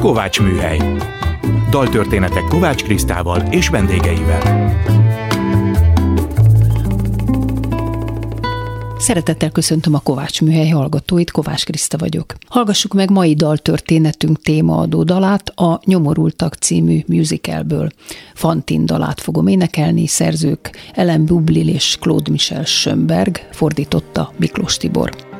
Kovács Műhely. Daltörténetek Kovács Krisztával és vendégeivel. Szeretettel köszöntöm a Kovács Műhely hallgatóit, Kovács Kriszta vagyok. Hallgassuk meg mai daltörténetünk témaadó dalát, a Nyomorultak című musicalből. Fantin dalát fogom énekelni, szerzők Ellen Bublil és Claude Michel Schönberg, fordította Miklós Tibor.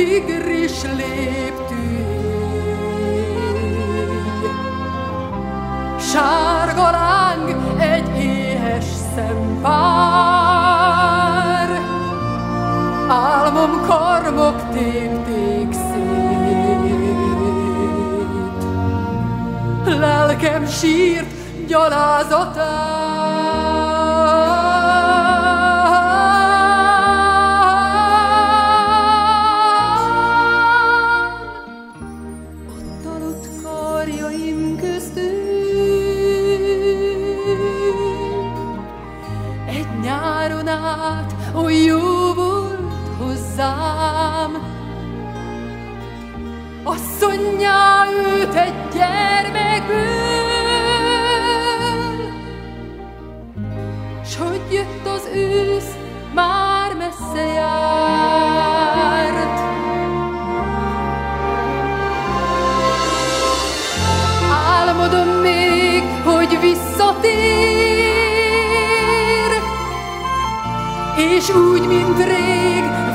tigris léptűig. Sárga láng egy éhes szempár, álmom karmok tépték szét. Lelkem sírt gyalázatát, asszonyjá őt egy gyermekből. S hogy jött az ősz, már messze járt. Álmodom még, hogy visszatér, és úgy, mint rég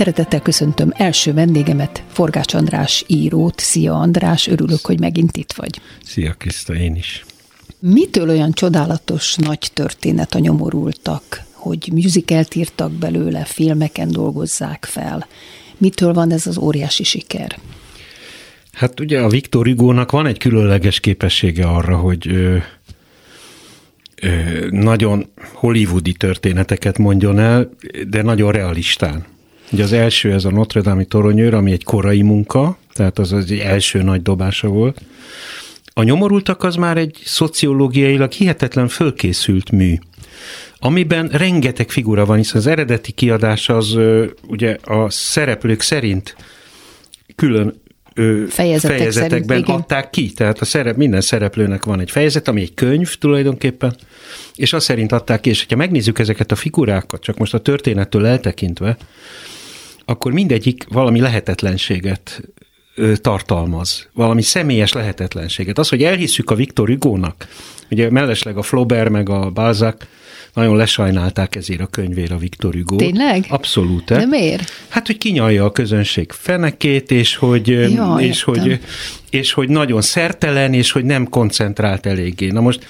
Szeretettel köszöntöm első vendégemet, Forgács András írót. Szia András, örülök, hogy megint itt vagy. Szia Kriszta, én is. Mitől olyan csodálatos nagy történet a nyomorultak, hogy musicalt írtak belőle, filmeken dolgozzák fel? Mitől van ez az óriási siker? Hát ugye a Viktor Hugo-nak van egy különleges képessége arra, hogy ö, ö, nagyon hollywoodi történeteket mondjon el, de nagyon realistán. Ugye az első ez a Notre Dame-i toronyőr, ami egy korai munka, tehát az az egy első nagy dobása volt. A nyomorultak az már egy szociológiailag hihetetlen fölkészült mű, amiben rengeteg figura van, hiszen az eredeti kiadás az ugye a szereplők szerint külön Fejezetek fejezetekben szerint, adták ki, tehát a szerep, minden szereplőnek van egy fejezet, ami egy könyv tulajdonképpen, és azt szerint adták ki, és ha megnézzük ezeket a figurákat, csak most a történettől eltekintve, akkor mindegyik valami lehetetlenséget tartalmaz, valami személyes lehetetlenséget. Az, hogy elhisszük a Viktor Hugo-nak, ugye mellesleg a Flaubert meg a Balzac nagyon lesajnálták ezért a könyvére a Viktor Hugo. Tényleg? Abszolút. De miért? Hát, hogy kinyalja a közönség fenekét, és hogy, ja, és, hogy, és hogy nagyon szertelen, és hogy nem koncentrált eléggé. Na most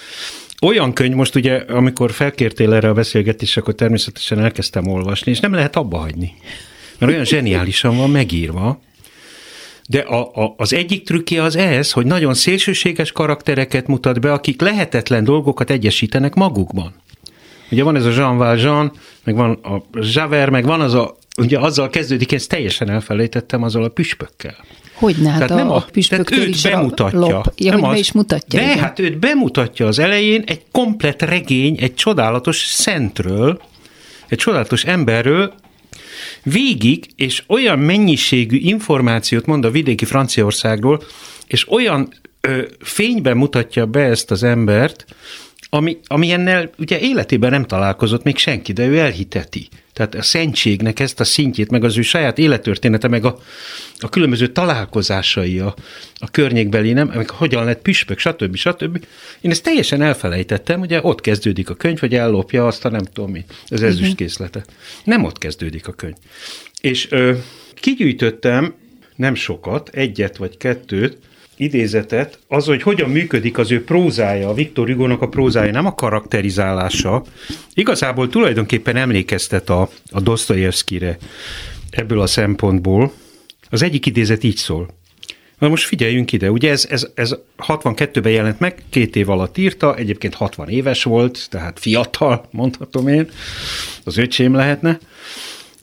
olyan könyv, most ugye, amikor felkértél erre a beszélgetésre, akkor természetesen elkezdtem olvasni, és nem lehet abba hagyni. Mert olyan zseniálisan van megírva, de a, a, az egyik trükkje az ez, hogy nagyon szélsőséges karaktereket mutat be, akik lehetetlen dolgokat egyesítenek magukban. Ugye van ez a Jean Valjean, meg van a Javert, meg van az a, ugye azzal kezdődik, ezt teljesen elfelejtettem, azzal a püspökkel. Hogy ne, hát nem a, a püspöktől őt is bemutatja. Lop. Ja, nem hogy az, is mutatja. De igen. hát őt bemutatja az elején egy komplet regény, egy csodálatos szentről, egy csodálatos emberről, végig, és olyan mennyiségű információt mond a vidéki Franciaországról, és olyan ö, fényben mutatja be ezt az embert, ami, ami ennel ugye életében nem találkozott még senki, de ő elhiteti. Tehát a szentségnek ezt a szintjét, meg az ő saját élettörténete, meg a, a különböző találkozásai a, a környékbeli, nem, meg hogyan lett püspök, stb. stb. Én ezt teljesen elfelejtettem, ugye ott kezdődik a könyv, hogy ellopja azt a nem tudom mi, az ezüstkészletet. Nem ott kezdődik a könyv. És ö, kigyűjtöttem nem sokat, egyet vagy kettőt, idézetet, az, hogy hogyan működik az ő prózája, a Viktor Hugo-nak a prózája, nem a karakterizálása, igazából tulajdonképpen emlékeztet a, a Dostoyevskire ebből a szempontból. Az egyik idézet így szól. Na most figyeljünk ide, ugye ez, ez, ez 62-ben jelent meg, két év alatt írta, egyébként 60 éves volt, tehát fiatal, mondhatom én, az öcsém lehetne,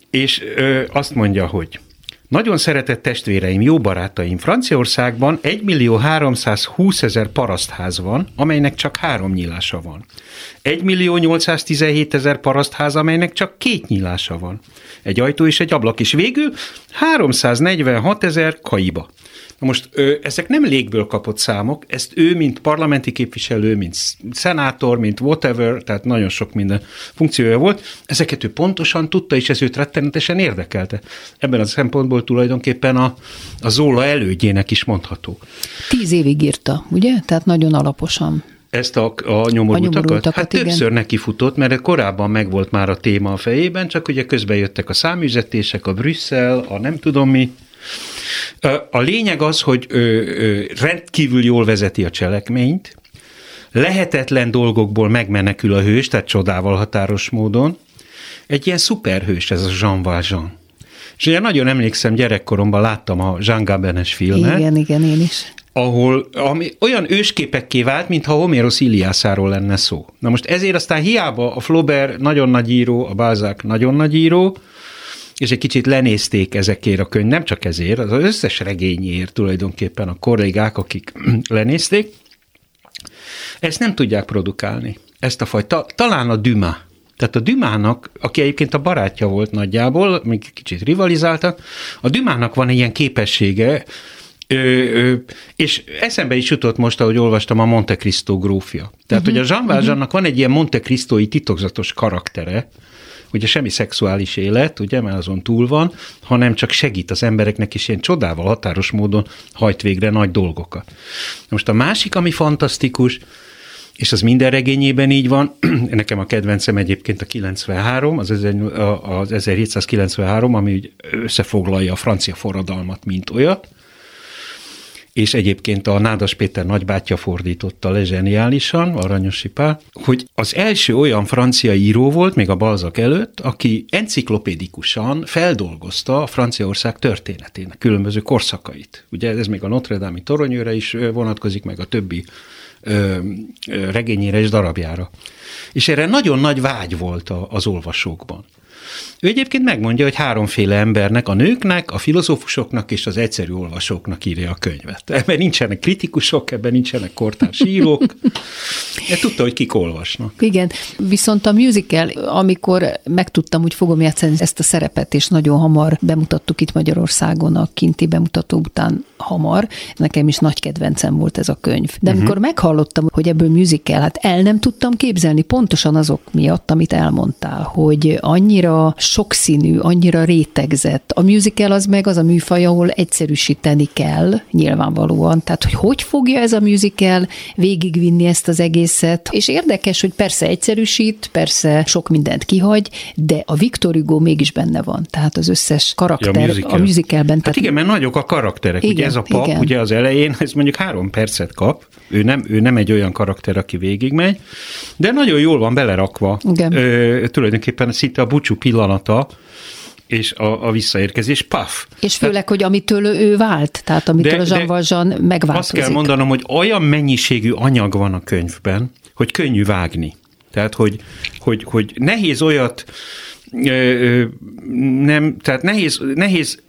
és ö, azt mondja, hogy nagyon szeretett testvéreim, jó barátaim, Franciaországban 1 millió 320 ezer parasztház van, amelynek csak három nyílása van. 1 millió 817 ezer parasztház, amelynek csak két nyílása van. Egy ajtó és egy ablak, és végül 346 ezer kaiba. Na most ezek nem légből kapott számok, ezt ő, mint parlamenti képviselő, mint szenátor, mint whatever, tehát nagyon sok minden funkciója volt, ezeket ő pontosan tudta, és ez őt rettenetesen érdekelte. Ebben a szempontból tulajdonképpen a, a Zóla elődjének is mondható. Tíz évig írta, ugye? Tehát nagyon alaposan. Ezt a, a nyomorultakat? A nyomorultakat hát igen. többször nekifutott, mert korábban megvolt már a téma a fejében, csak ugye közben jöttek a számüzetések, a Brüsszel, a nem tudom mi, a lényeg az, hogy rendkívül jól vezeti a cselekményt, lehetetlen dolgokból megmenekül a hős, tehát csodával határos módon. Egy ilyen szuperhős ez a Jean Valjean. És ugye nagyon emlékszem, gyerekkoromban láttam a Jean Gabenes filmet. Igen, igen, én is. Ahol ami olyan ősképekké vált, mintha Homérosz Iliászáról lenne szó. Na most ezért aztán hiába a Flaubert nagyon nagy író, a Balzac nagyon nagy író, és egy kicsit lenézték ezekért a könyv, nem csak ezért, az összes regényért tulajdonképpen a kollégák, akik lenézték, ezt nem tudják produkálni. Ezt a fajta, talán a Düma, tehát a Dümának, aki egyébként a barátja volt nagyjából, még kicsit rivalizáltak, a Dümának van ilyen képessége, Ö, ö, és eszembe is jutott most, ahogy olvastam a Monte Cristo grófja. Tehát, uh-huh, hogy a Jean Valjeannak uh-huh. van egy ilyen Monte Cristói titokzatos karaktere, ugye semmi szexuális élet, ugye, mert azon túl van, hanem csak segít az embereknek, is ilyen csodával, határos módon hajt végre nagy dolgokat. Most a másik, ami fantasztikus, és az minden regényében így van. Nekem a kedvencem egyébként a 93, az, az 1793, ami összefoglalja a francia forradalmat, mint olyat és egyébként a Nádas Péter nagybátyja fordította le zseniálisan, Aranyosi Pál, hogy az első olyan francia író volt, még a Balzak előtt, aki enciklopédikusan feldolgozta a Franciaország történetének különböző korszakait. Ugye ez még a Notre Dame-i toronyőre is vonatkozik, meg a többi ö, regényére és darabjára. És erre nagyon nagy vágy volt az olvasókban. Ő egyébként megmondja, hogy háromféle embernek, a nőknek, a filozófusoknak és az egyszerű olvasóknak írja a könyvet. Ebben nincsenek kritikusok, ebben nincsenek kortárs írók. De tudta, hogy kik olvasnak. Igen, viszont a musical, amikor megtudtam, hogy fogom játszani ezt a szerepet, és nagyon hamar bemutattuk itt Magyarországon a kinti bemutató után hamar, nekem is nagy kedvencem volt ez a könyv. De amikor uh-huh. meghallottam, hogy ebből musical, hát el nem tudtam képzelni pontosan azok miatt, amit elmondtál, hogy annyira sokszínű, annyira rétegzett. A musical az meg az a műfaj, ahol egyszerűsíteni kell, nyilvánvalóan. Tehát, hogy hogy fogja ez a musical végigvinni ezt az egészet. És érdekes, hogy persze egyszerűsít, persze sok mindent kihagy, de a Victor Hugo mégis benne van. Tehát az összes karakter ja, a, musical. a musicalben. Hát igen, mert nagyok a karakterek. Igen. Ugye ez a pap, igen. ugye az elején, ez mondjuk három percet kap, ő nem, ő nem egy olyan karakter, aki végigmegy, de nagyon jól van belerakva. Igen. Ö, tulajdonképpen szinte a búcsú pillanata, és a, a visszaérkezés, paf. És főleg, hogy amitől ő vált, tehát amitől de, a Jean Valjean megváltozik. Azt kell mondanom, hogy olyan mennyiségű anyag van a könyvben, hogy könnyű vágni. Tehát, hogy, hogy, hogy nehéz olyat nem, tehát nehéz, nehéz,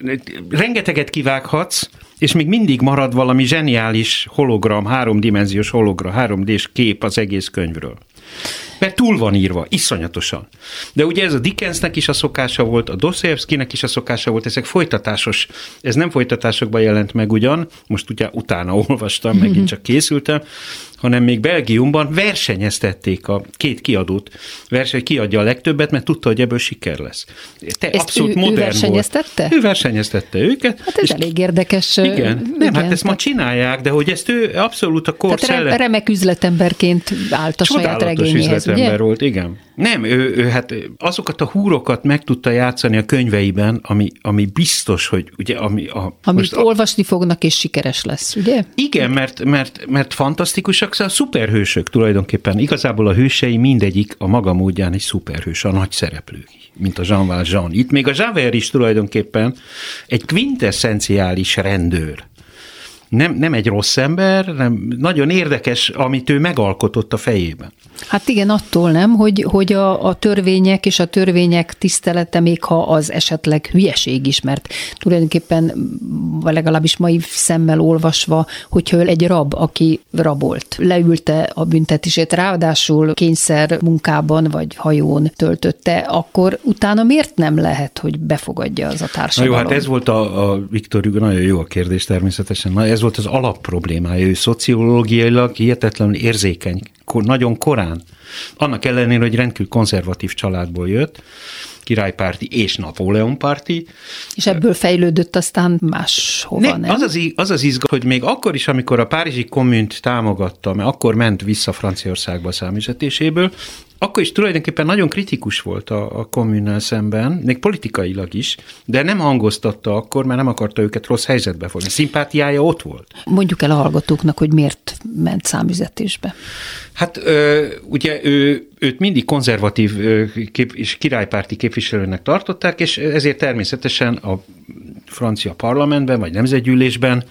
rengeteget kivághatsz, és még mindig marad valami zseniális hologram, háromdimenziós hologram, 3D-s kép az egész könyvről. Mert túl van írva, iszonyatosan. De ugye ez a Dickensnek is a szokása volt, a Dostoyevskynek is a szokása volt, ezek folytatásos, ez nem folytatásokban jelent meg ugyan, most ugye utána olvastam, megint csak készültem, hanem még Belgiumban versenyeztették a két kiadót, verseny kiadja a legtöbbet, mert tudta, hogy ebből siker lesz. Te ezt abszolút ő, modern ő versenyeztette? Volt. Ő versenyeztette őket. Hát ez elég érdekes. Igen, igen nem, hát ezt ma csinálják, de hogy ezt ő abszolút a korszellem. Tehát szelle... remek üzletemberként állt a saját regényéhez, üzletember ugye? volt, igen. Nem, ő, ő hát azokat a húrokat meg tudta játszani a könyveiben, ami, ami biztos, hogy ugye, ami a... Amit a, olvasni fognak, és sikeres lesz, ugye? Igen, mert, mert, mert fantasztikusak, szóval a szuperhősök tulajdonképpen. Igazából a hősei mindegyik a maga módján egy szuperhős, a nagy szereplő, mint a Jean Valjean. Itt még a Javert is tulajdonképpen egy quintessenciális rendőr nem, nem egy rossz ember, nem, nagyon érdekes, amit ő megalkotott a fejében. Hát igen, attól nem, hogy, hogy a, a törvények és a törvények tisztelete, még ha az esetleg hülyeség is, mert tulajdonképpen legalábbis mai szemmel olvasva, hogyha ő egy rab, aki rabolt, leülte a büntetését, ráadásul kényszer munkában vagy hajón töltötte, akkor utána miért nem lehet, hogy befogadja az a társadalom? Na jó, hát ez volt a, a Viktor Hugo, nagyon jó a kérdés természetesen. Na, ez volt az alapproblémája. Ő szociológiailag hihetetlenül érzékeny, nagyon korán. Annak ellenére, hogy rendkívül konzervatív családból jött, királypárti és Napóleon párti. És ebből fejlődött aztán máshova, nem? nem? Az az, az, az izgat, hogy még akkor is, amikor a Párizsi kommunt támogatta, mert akkor ment vissza Franciaországba a számüzetéséből, akkor is tulajdonképpen nagyon kritikus volt a, a kommunnál szemben, még politikailag is, de nem hangoztatta akkor, mert nem akarta őket rossz helyzetbe fogni. Szimpátiája ott volt. Mondjuk el a hallgatóknak, hogy miért ment számüzetésbe. Hát ö, ugye ő, őt mindig konzervatív kép, és királypárti képviselőnek tartották, és ezért természetesen a francia parlamentben, vagy nemzetgyűlésben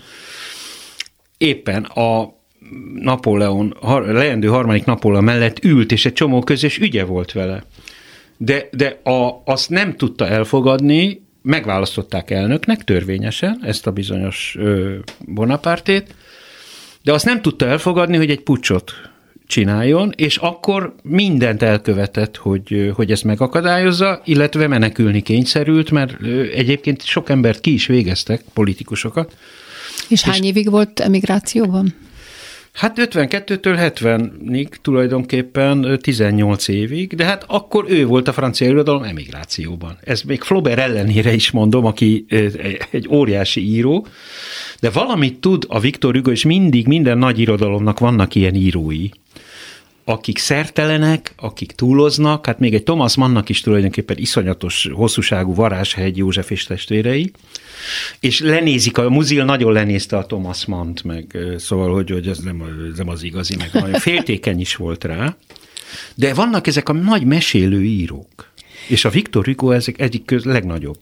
éppen a Napóleon, leendő harmadik Napóleon mellett ült, és egy csomó közös ügye volt vele. De, de a, azt nem tudta elfogadni, megválasztották elnöknek törvényesen ezt a bizonyos Bonapártét, de azt nem tudta elfogadni, hogy egy pucsot csináljon, és akkor mindent elkövetett, hogy, hogy ezt megakadályozza, illetve menekülni kényszerült, mert egyébként sok embert ki is végeztek, politikusokat. És, és hány évig volt emigrációban? Hát 52-től 70-ig tulajdonképpen 18 évig, de hát akkor ő volt a francia irodalom emigrációban. Ez még Flaubert ellenére is mondom, aki egy óriási író, de valamit tud a Viktor Hugo, és mindig minden nagy irodalomnak vannak ilyen írói, akik szertelenek, akik túloznak, hát még egy Thomas Mannnak is tulajdonképpen iszonyatos hosszúságú varázshegy József és testvérei, és lenézik, a muzil nagyon lenézte a Thomas Mann-t, meg szóval, hogy, hogy ez nem, ez nem az igazi, meg nagyon féltékeny is volt rá, de vannak ezek a nagy mesélő írók, és a Viktor Hugo ezek egyik köz legnagyobb.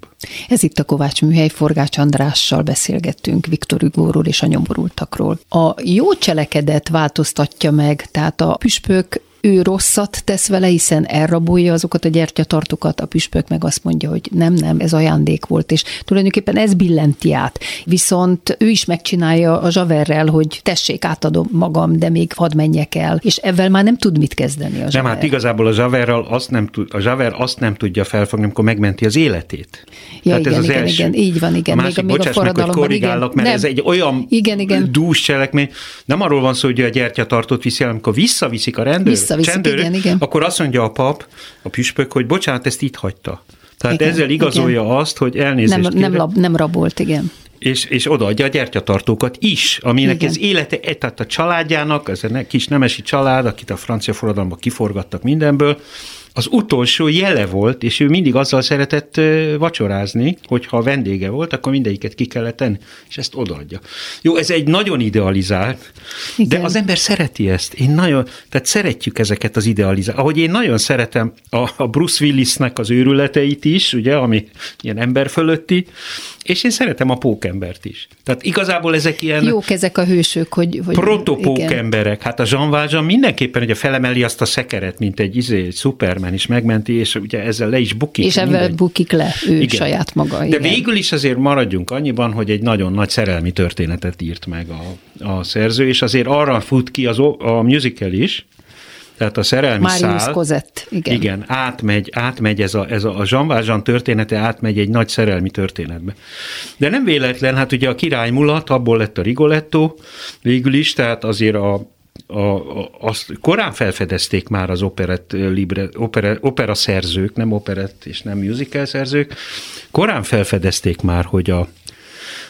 Ez itt a Kovács Műhely Forgács Andrással beszélgettünk Viktor Hugo-ról és a nyomorultakról. A jó cselekedet változtatja meg, tehát a püspök ő rosszat tesz vele, hiszen elrabolja azokat a gyertyatartókat, a püspök meg azt mondja, hogy nem, nem, ez ajándék volt, és tulajdonképpen ez billenti át. Viszont ő is megcsinálja a zsaverrel, hogy tessék, átadom magam, de még hadd menjek el, és ezzel már nem tud mit kezdeni a zsaver. Nem, hát igazából a zsaverral azt nem tud, a zsaver azt nem tudja felfogni, amikor megmenti az életét. Ja, Tehát igen, ez az igen, első. igen, így van, igen. A másik, még, még a meg, hogy korrigálok, igen. mert nem. ez egy olyan igen, igen. dús cselekmény. Nem arról van szó, hogy a gyertyatartót viszi amikor visszaviszik a rendőr, Vissza visszaviszik, igen, igen. akkor azt mondja a pap, a püspök, hogy bocsánat, ezt itt hagyta. Tehát igen, ezzel igazolja igen. azt, hogy elnézést nem, nem, lab, nem rabolt, igen. És, és odaadja a gyertyatartókat is, aminek igen. ez élete, e, tehát a családjának, ez a kis nemesi család, akit a francia forradalomban kiforgattak mindenből, az utolsó jele volt, és ő mindig azzal szeretett vacsorázni, hogy ha vendége volt, akkor mindegyiket ki kellett tenni, és ezt odaadja. Jó, ez egy nagyon idealizált, Igen. de az ember szereti ezt. Én nagyon, tehát szeretjük ezeket az idealizált. Ahogy én nagyon szeretem a, a Bruce Willisnek az őrületeit is, ugye, ami ilyen ember fölötti, és én szeretem a pókembert is. Tehát igazából ezek ilyen... Jók ezek a hősök, hogy... hogy protopókemberek. Hát a Jean Valjean mindenképpen ugye felemeli azt a szekeret, mint egy, izé, egy Superman is megmenti, és ugye ezzel le is bukik. És ebben bukik le ő igen. saját maga. De igen. végül is azért maradjunk annyiban, hogy egy nagyon nagy szerelmi történetet írt meg a, a szerző, és azért arra fut ki az, a musical is, tehát a szerelmi Marius szál, Kozett, igen. igen, átmegy, átmegy ez a, ez a, a Jean Valjean története, átmegy egy nagy szerelmi történetbe. De nem véletlen, hát ugye a király mulat, abból lett a Rigoletto végül is, tehát azért a, a, a, azt korán felfedezték már az operett libre, opera, opera szerzők, nem operett és nem musical szerzők, korán felfedezték már, hogy a,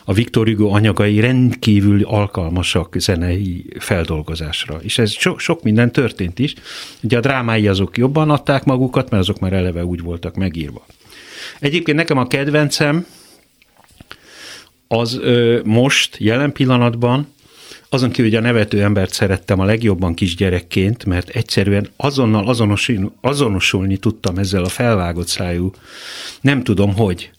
a Victor Hugo anyagai rendkívül alkalmasak zenei feldolgozásra. És ez so, sok minden történt is. Ugye a drámái azok jobban adták magukat, mert azok már eleve úgy voltak megírva. Egyébként nekem a kedvencem az ö, most, jelen pillanatban, azon kívül, hogy a nevető embert szerettem a legjobban kisgyerekként, mert egyszerűen azonnal azonosulni, azonosulni tudtam ezzel a felvágott szájú, nem tudom hogy.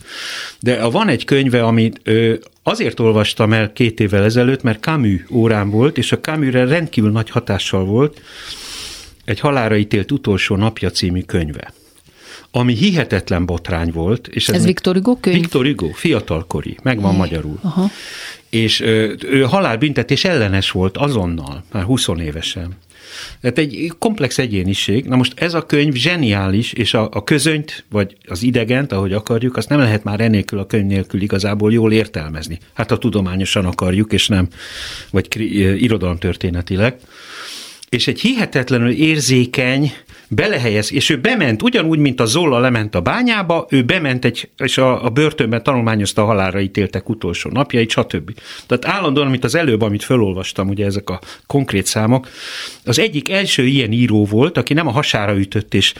De van egy könyve, amit ö, azért olvastam el két évvel ezelőtt, mert Camus órán volt, és a Camusre rendkívül nagy hatással volt egy halára ítélt utolsó napja című könyve ami hihetetlen botrány volt. És ez, ez Victor Hugo könyv? Victor Hugo, fiatalkori, megvan é. magyarul. Aha. És ő, halálbüntetés ellenes volt azonnal, már 20 évesen. Tehát egy komplex egyéniség. Na most ez a könyv zseniális, és a, a közönyt, vagy az idegent, ahogy akarjuk, azt nem lehet már enélkül a könyv nélkül igazából jól értelmezni. Hát ha tudományosan akarjuk, és nem, vagy irodalomtörténetileg. És egy hihetetlenül érzékeny, belehelyez, és ő bement, ugyanúgy, mint a Zolla lement a bányába, ő bement egy, és a, a börtönben tanulmányozta a halálra ítéltek utolsó napjait, stb. Tehát állandóan, amit az előbb, amit felolvastam, ugye ezek a konkrét számok, az egyik első ilyen író volt, aki nem a hasára ütött, és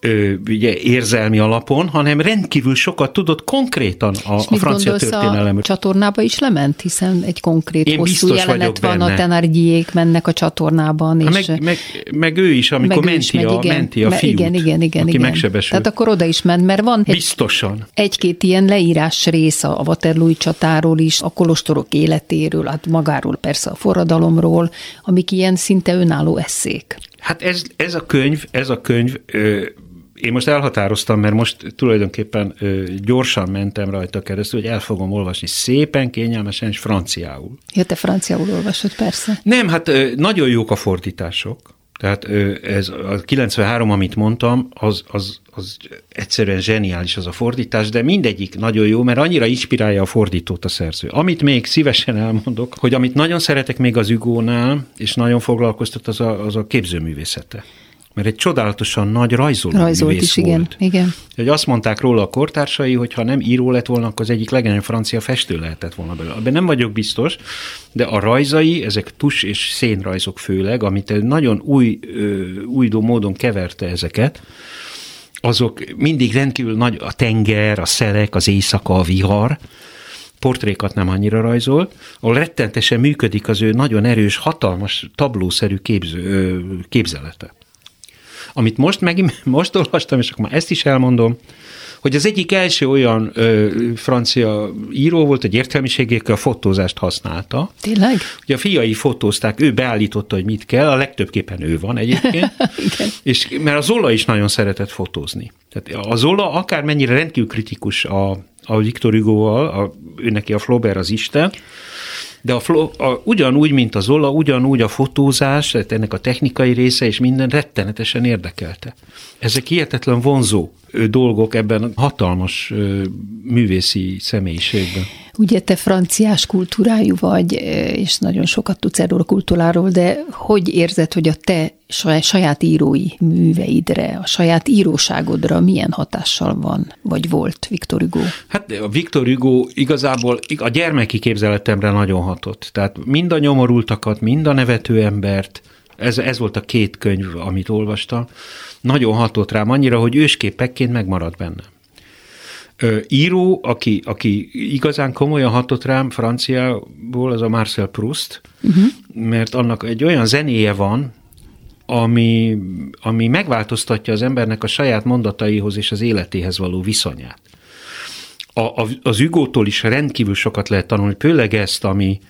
ö, ugye érzelmi alapon, hanem rendkívül sokat tudott konkrétan a, a francia történelemről. a csatornába is lement, hiszen egy konkrét Én hosszú jelenet van, benne. a Tenardiék mennek a csatornában. És meg, meg, meg, ő is, amikor meg menti, is, a, igen, menti a fiút, igen, igen, igen, aki igen. megsebesült. Tehát akkor oda is ment, mert van egy, Biztosan. egy-két ilyen leírás rész a Waterloo csatáról is, a kolostorok életéről, hát magáról persze a forradalomról, amik ilyen szinte önálló eszék. Hát ez, ez a könyv, ez a könyv ö, én most elhatároztam, mert most tulajdonképpen ö, gyorsan mentem rajta keresztül, hogy el fogom olvasni szépen, kényelmesen és franciául. Ja, te franciául olvasod, persze. Nem, hát ö, nagyon jók a fordítások. Tehát ez a 93, amit mondtam, az, az, az egyszerűen zseniális az a fordítás, de mindegyik nagyon jó, mert annyira inspirálja a fordítót a szerző. Amit még szívesen elmondok, hogy amit nagyon szeretek még az Ügónál, és nagyon foglalkoztat, az a, az a képzőművészete mert egy csodálatosan nagy rajzoló Rajzolt is, volt. igen. igen. Hogy azt mondták róla a kortársai, hogy ha nem író lett volna, akkor az egyik legnagyobb francia festő lehetett volna belőle. Abban nem vagyok biztos, de a rajzai, ezek tus és szénrajzok főleg, amit nagyon új, újdó módon keverte ezeket, azok mindig rendkívül nagy, a tenger, a szelek, az éjszaka, a vihar, portrékat nem annyira rajzol, ahol rettentesen működik az ő nagyon erős, hatalmas, tablószerű képző, képzelete. Amit most megint, most olvastam, és akkor már ezt is elmondom, hogy az egyik első olyan ö, francia író volt, hogy értelmiségékkel a fotózást használta. Tényleg? Ugye a fiai fotózták, ő beállította, hogy mit kell, a legtöbbképpen ő van egyébként. És, mert a Zola is nagyon szeretett fotózni. Tehát a Zola akármennyire rendkívül kritikus a, a Victor Hugo-val, a, ő neki a Flaubert az Isten, de a, flow, a, ugyanúgy, mint az Zola, ugyanúgy a fotózás, tehát ennek a technikai része és minden rettenetesen érdekelte. Ezek hihetetlen vonzó dolgok ebben a hatalmas művészi személyiségben. Ugye te franciás kultúrájú vagy, és nagyon sokat tudsz erről a kultúráról, de hogy érzed, hogy a te saját írói műveidre, a saját íróságodra milyen hatással van, vagy volt Viktor Hugo? Hát a Viktor Hugo igazából a gyermeki képzeletemre nagyon hatott. Tehát mind a nyomorultakat, mind a nevető embert, Ez, ez volt a két könyv, amit olvastam. Nagyon hatott rám annyira, hogy ősképekként megmaradt bennem. Ö, író, aki, aki igazán komolyan hatott rám franciából, az a Marcel Proust, uh-huh. mert annak egy olyan zenéje van, ami, ami megváltoztatja az embernek a saját mondataihoz és az életéhez való viszonyát. A, a, az Ügótól is rendkívül sokat lehet tanulni, főleg ezt, ami,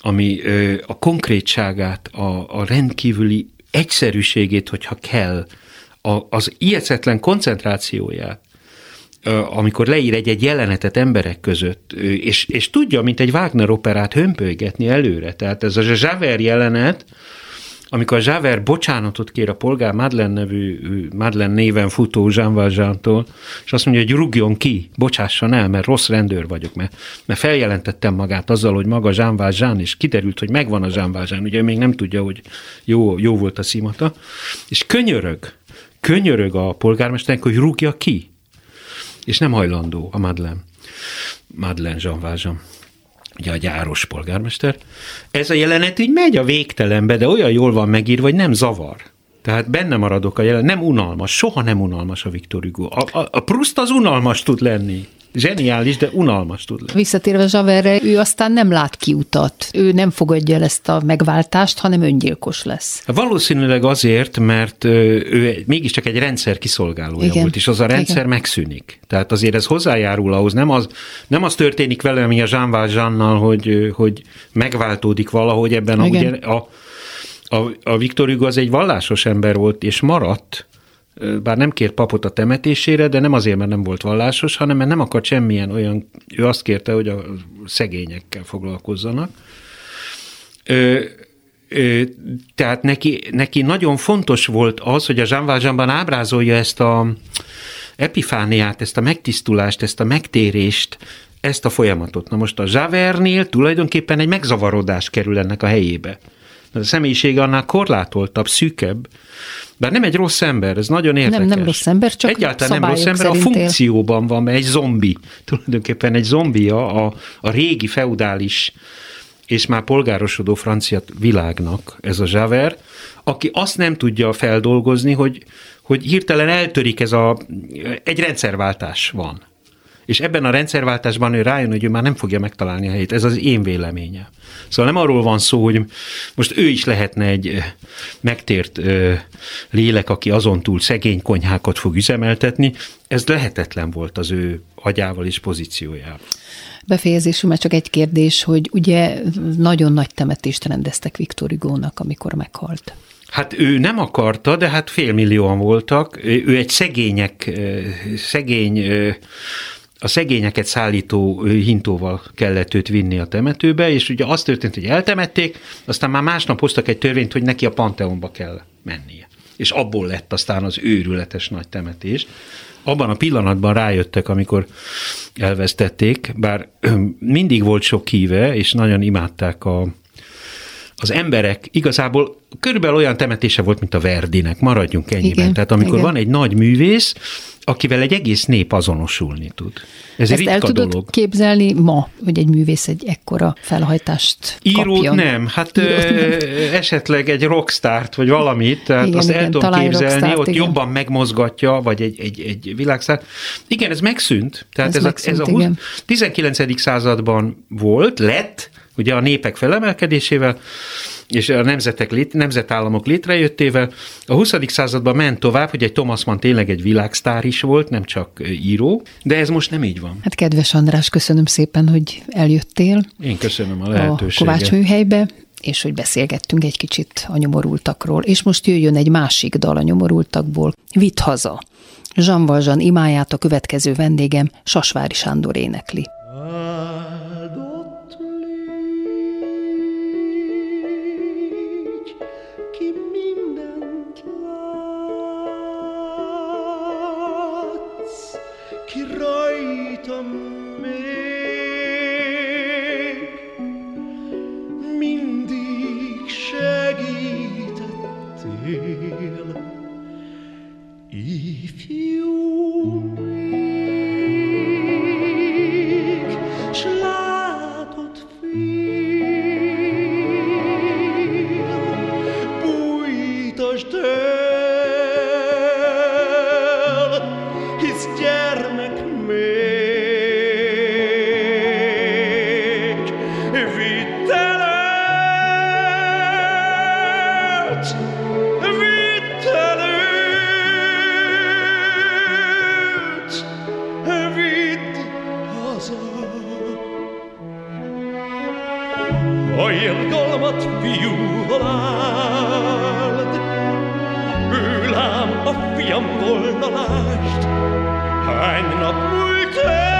ami a konkrétságát, a, a rendkívüli egyszerűségét, hogyha kell, a, az ijegyetlen koncentrációját, amikor leír egy-egy jelenetet emberek között, és, és tudja, mint egy Wagner operát hömpölygetni előre. Tehát ez a Javert jelenet, amikor Javert bocsánatot kér a polgár Madeleine nevű, Madeleine néven futó Jean Valjean-tól, és azt mondja, hogy rúgjon ki, bocsásson el, mert rossz rendőr vagyok, mert, mert feljelentettem magát azzal, hogy maga Jean Valjean, és kiderült, hogy megvan a Jean Valjean, ugye még nem tudja, hogy jó, jó volt a szimata, és könyörög, könyörög a polgármesternek, hogy rúgja ki, és nem hajlandó a Madeleine. Madeleine Jean Valjean ugye a gyáros polgármester. Ez a jelenet így megy a végtelenbe, de olyan jól van megírva, hogy nem zavar. Tehát benne maradok a jelen, nem unalmas, soha nem unalmas a Viktor Hugo. A, a, a Proust az unalmas tud lenni zseniális, de unalmas tud lenni. Visszatérve Zsaverre, ő aztán nem lát kiutat. Ő nem fogadja el ezt a megváltást, hanem öngyilkos lesz. Valószínűleg azért, mert ő mégiscsak egy rendszer kiszolgálója Igen. volt, és az a rendszer Igen. megszűnik. Tehát azért ez hozzájárul ahhoz, nem az, nem az történik vele, ami a Jean Valjeannal, hogy, hogy megváltódik valahogy ebben a, ugye, a, a, a Viktor Hugo az egy vallásos ember volt, és maradt, bár nem kért papot a temetésére, de nem azért, mert nem volt vallásos, hanem mert nem akart semmilyen olyan, ő azt kérte, hogy a szegényekkel foglalkozzanak. Ö, ö, tehát neki, neki nagyon fontos volt az, hogy a Jean Valjeanban ábrázolja ezt a epifániát, ezt a megtisztulást, ezt a megtérést, ezt a folyamatot. Na most a Javernél tulajdonképpen egy megzavarodás kerül ennek a helyébe. A személyisége annál korlátoltabb, szűkebb, bár nem egy rossz ember, ez nagyon érdekes. Nem, nem rossz ember, csak Egyáltalán nem rossz ember, a funkcióban van, mert egy zombi. Tulajdonképpen egy zombia a, a régi feudális és már polgárosodó francia világnak ez a Javert, aki azt nem tudja feldolgozni, hogy, hogy hirtelen eltörik ez a, egy rendszerváltás van. És ebben a rendszerváltásban ő rájön, hogy ő már nem fogja megtalálni a helyét. Ez az én véleményem. Szóval nem arról van szó, hogy most ő is lehetne egy megtért lélek, aki azon túl szegény konyhákat fog üzemeltetni. Ez lehetetlen volt az ő agyával és pozíciójával. Befejezésül már csak egy kérdés, hogy ugye nagyon nagy temetést rendeztek Viktor Hugo-nak, amikor meghalt. Hát ő nem akarta, de hát félmillióan voltak. Ő egy szegények, szegény a szegényeket szállító hintóval kellett őt vinni a temetőbe, és ugye az történt, hogy eltemették, aztán már másnap hoztak egy törvényt, hogy neki a Panteonba kell mennie. És abból lett aztán az őrületes nagy temetés. Abban a pillanatban rájöttek, amikor elvesztették, bár mindig volt sok híve, és nagyon imádták a, az emberek igazából körülbelül olyan temetése volt, mint a Verdinek, maradjunk ennyiben. Igen, Tehát amikor igen. van egy nagy művész, akivel egy egész nép azonosulni tud. Ez Ezt egy el tudod dolog. képzelni ma, hogy egy művész egy ekkora felhajtást Írót kapjon? nem, hát Írót ö, nem. esetleg egy rockstárt, vagy valamit, tehát igen, azt igen, el tudom képzelni, ott igen. jobban megmozgatja, vagy egy, egy, egy világszár. Igen, ez megszűnt. Tehát ez, ez, megszűnt, a, ez a 20, 19. században volt, lett, ugye a népek felemelkedésével, és a nemzetek, lét, nemzetállamok létrejöttével. A 20. században ment tovább, hogy egy Thomas Mann tényleg egy világsztár is volt, nem csak író, de ez most nem így van. Hát kedves András, köszönöm szépen, hogy eljöttél. Én köszönöm a lehetőséget. A Kovács műhelybe és hogy beszélgettünk egy kicsit a nyomorultakról. És most jöjjön egy másik dal a nyomorultakból, Vitt haza. Jean Valjean imáját a következő vendégem Sasvári Sándor énekli. jóvalád. Ő lám a fiam volna, lást, hány nap múlt el,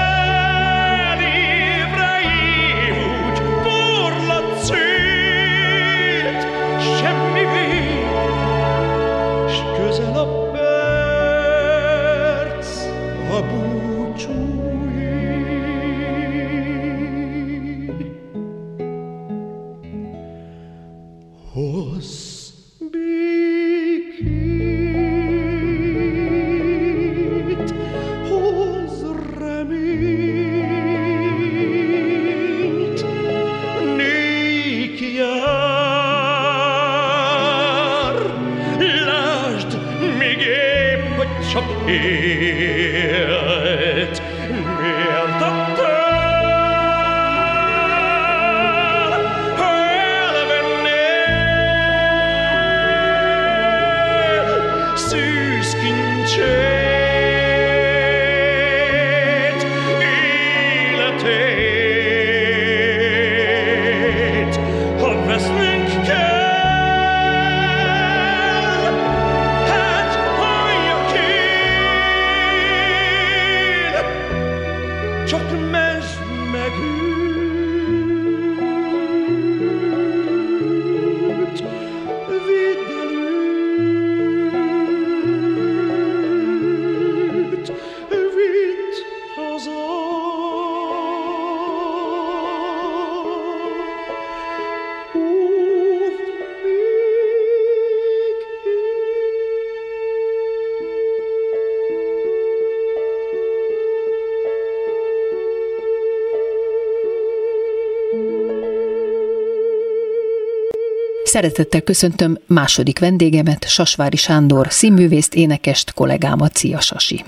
Szeretettel köszöntöm második vendégemet, Sasvári Sándor, színművészt, énekest, kollégámat. Szia, Sasi!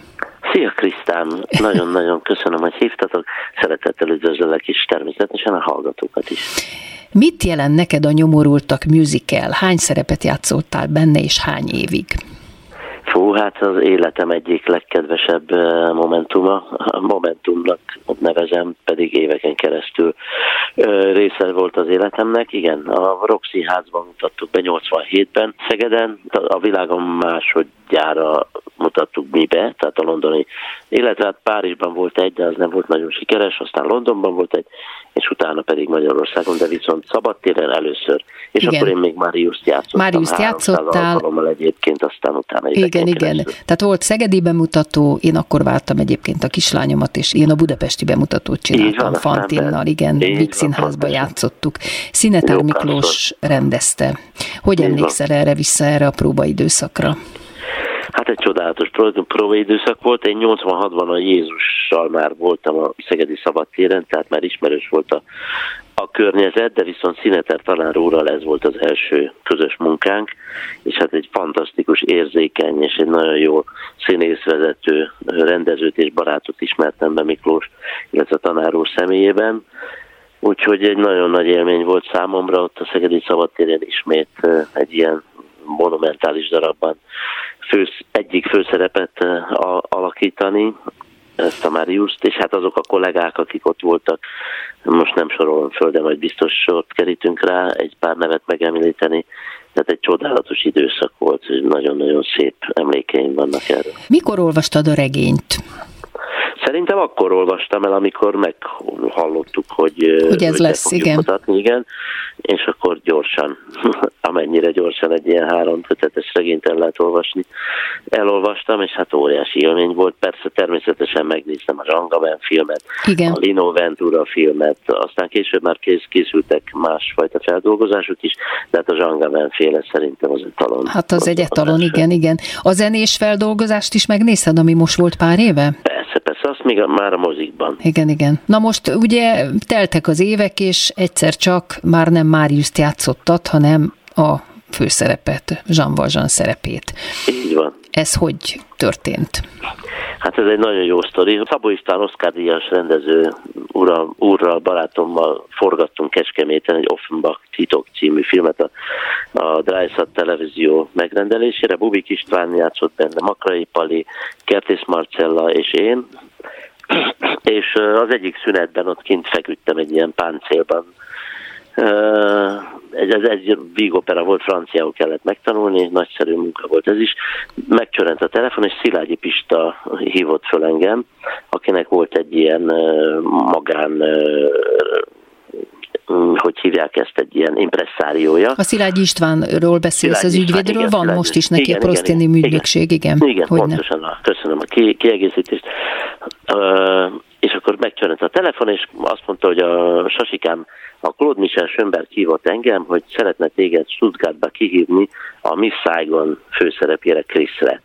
Szia Krisztán, nagyon-nagyon köszönöm, hogy hívtatok. Szeretettel üdvözöllek is természetesen a hallgatókat is. Mit jelent neked a Nyomorultak musical? Hány szerepet játszottál benne, és hány évig? Fú, hát az életem egyik legkedvesebb eh, momentuma, momentumnak nevezem, pedig éveken keresztül eh, része volt az életemnek. Igen, a Roxy házban mutattuk be 87-ben Szegeden, a világon másodjára mutattuk mi be, tehát a londoni, illetve hát Párizsban volt egy, de az nem volt nagyon sikeres, aztán Londonban volt egy, és utána pedig Magyarországon, de viszont szabadtéren először. És igen. akkor én még Máriuszt játszottam. Máriuszt játszottál. egyébként, aztán utána Igen, igen. Keresztül. Tehát volt Szegedi bemutató, én akkor váltam egyébként a kislányomat, és én a budapesti bemutatót csináltam van, Fantinnal, igen, Víg Színházba játszottuk. Szinetár Miklós rendezte. Hogy emlékszel erre vissza erre a próbaidőszakra? Hát egy csodálatos próbaidőszak volt. Én 86-ban a Jézussal már voltam a Szegedi Szabadtéren, tehát már ismerős volt a, a környezet, de viszont Színeter tanár ez volt az első közös munkánk, és hát egy fantasztikus, érzékeny és egy nagyon jó színészvezető rendezőt és barátot ismertem be Miklós, illetve a tanár úr személyében. Úgyhogy egy nagyon nagy élmény volt számomra ott a Szegedi Szabadtéren ismét egy ilyen monumentális darabban fősz, egyik főszerepet eh, alakítani, ezt a Mariuszt, és hát azok a kollégák, akik ott voltak, most nem sorolom föl, de majd biztos sort kerítünk rá, egy pár nevet megemlíteni, tehát egy csodálatos időszak volt, nagyon-nagyon szép emlékeim vannak erről. Mikor olvastad a regényt? Szerintem akkor olvastam el, amikor meghallottuk, hogy, hogy ez lesz, igen. Mutatni, igen. És akkor gyorsan, amennyire gyorsan egy ilyen három kötetes regényt el lehet olvasni, elolvastam, és hát óriási élmény volt. Persze természetesen megnéztem a Rangaben filmet, igen. a Lino Ventura filmet, aztán később már kész, készültek másfajta feldolgozások is, de hát a Rangaben féle szerintem az etalon. Hát az egy etalon, igen, igen. A zenés feldolgozást is megnézted, ami most volt pár éve? Persze, persze, azt még már a mozikban. Igen, igen. Na most ugye teltek az évek, és egyszer csak már nem Máriuszt játszottat, hanem a főszerepet, Jean Valjean szerepét. Így van. Ez hogy történt? Hát ez egy nagyon jó sztori. Szabó István Oszkár Díjas rendező ura, úrral, barátommal forgattunk Kecskeméten egy Offenbach titok című filmet a, a Dreisatt televízió megrendelésére. Bubik István játszott benne, Makrai Pali, Kertész Marcella és én. És az egyik szünetben ott kint feküdtem egy ilyen páncélban, ez, ez egy vígopera volt, franciául kellett megtanulni, nagyszerű munka volt ez is. Megcsörent a telefon, és Szilágyi Pista hívott föl engem, akinek volt egy ilyen magán hogy hívják ezt, egy ilyen impresszáriója. A Szilágyi Istvánról beszélsz, Szilágyi az ügyvédről, igen, van Szilágyi. most is neki igen, a Proszténi igen, műügynökség, igen. Igen, igen pontosan, ne. köszönöm a kiegészítést. Uh, és akkor megcsörent a telefon, és azt mondta, hogy a Sasikám a Claude Michel Schönberg hívott engem, hogy szeretne téged Stuttgartba kihívni a Miss Saigon főszerepére Kriszre.